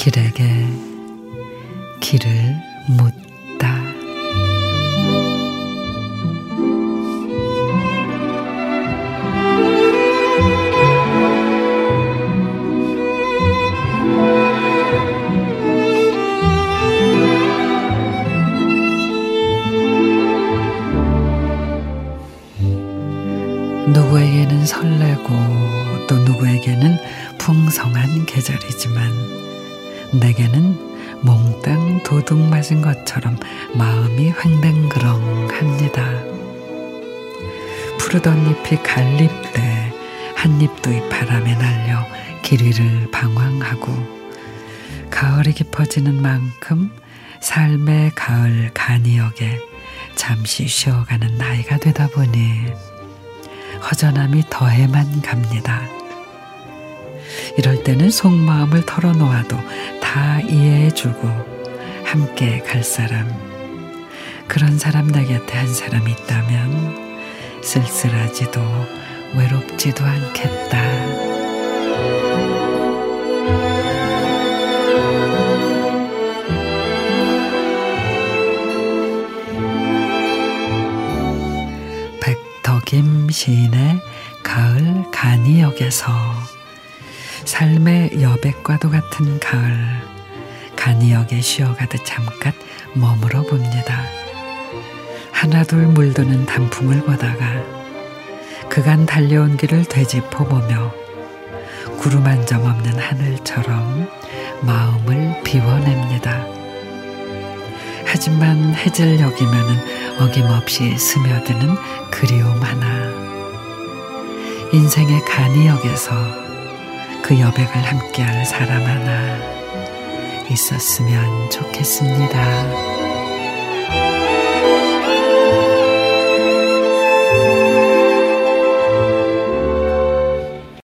길에게 길을 묻 누구에게는 설레고 또 누구에게는 풍성한 계절이지만 내게는 몽땅 도둑 맞은 것처럼 마음이 횡댕그렁합니다. 푸르던 잎이 갈립 때 한잎도 바람에 날려 길 위를 방황하고 가을이 깊어지는 만큼 삶의 가을 간이역에 잠시 쉬어가는 나이가 되다 보니 허전함이 더해만 갑니다. 이럴 때는 속마음을 털어놓아도 다 이해해주고 함께 갈 사람, 그런 사람 내 곁에 한 사람 있다면 쓸쓸하지도 외롭지도 않겠다. 백덕임 시인의 가을 간이역에서 삶의 여백과도 같은 가을 간이역에 쉬어가듯 잠깐 머물어 봅니다. 하나둘 물드는 단풍을 보다가 그간 달려온 길을 되짚어 보며 구름 한 점 없는 하늘처럼 마음을 비워냅니다. 하지만 해질 여기면은 어김없이 스며드는 그리움 하나. 인생의 간이 역에서 그 여백을 함께할 사람 하나 있었으면 좋겠습니다.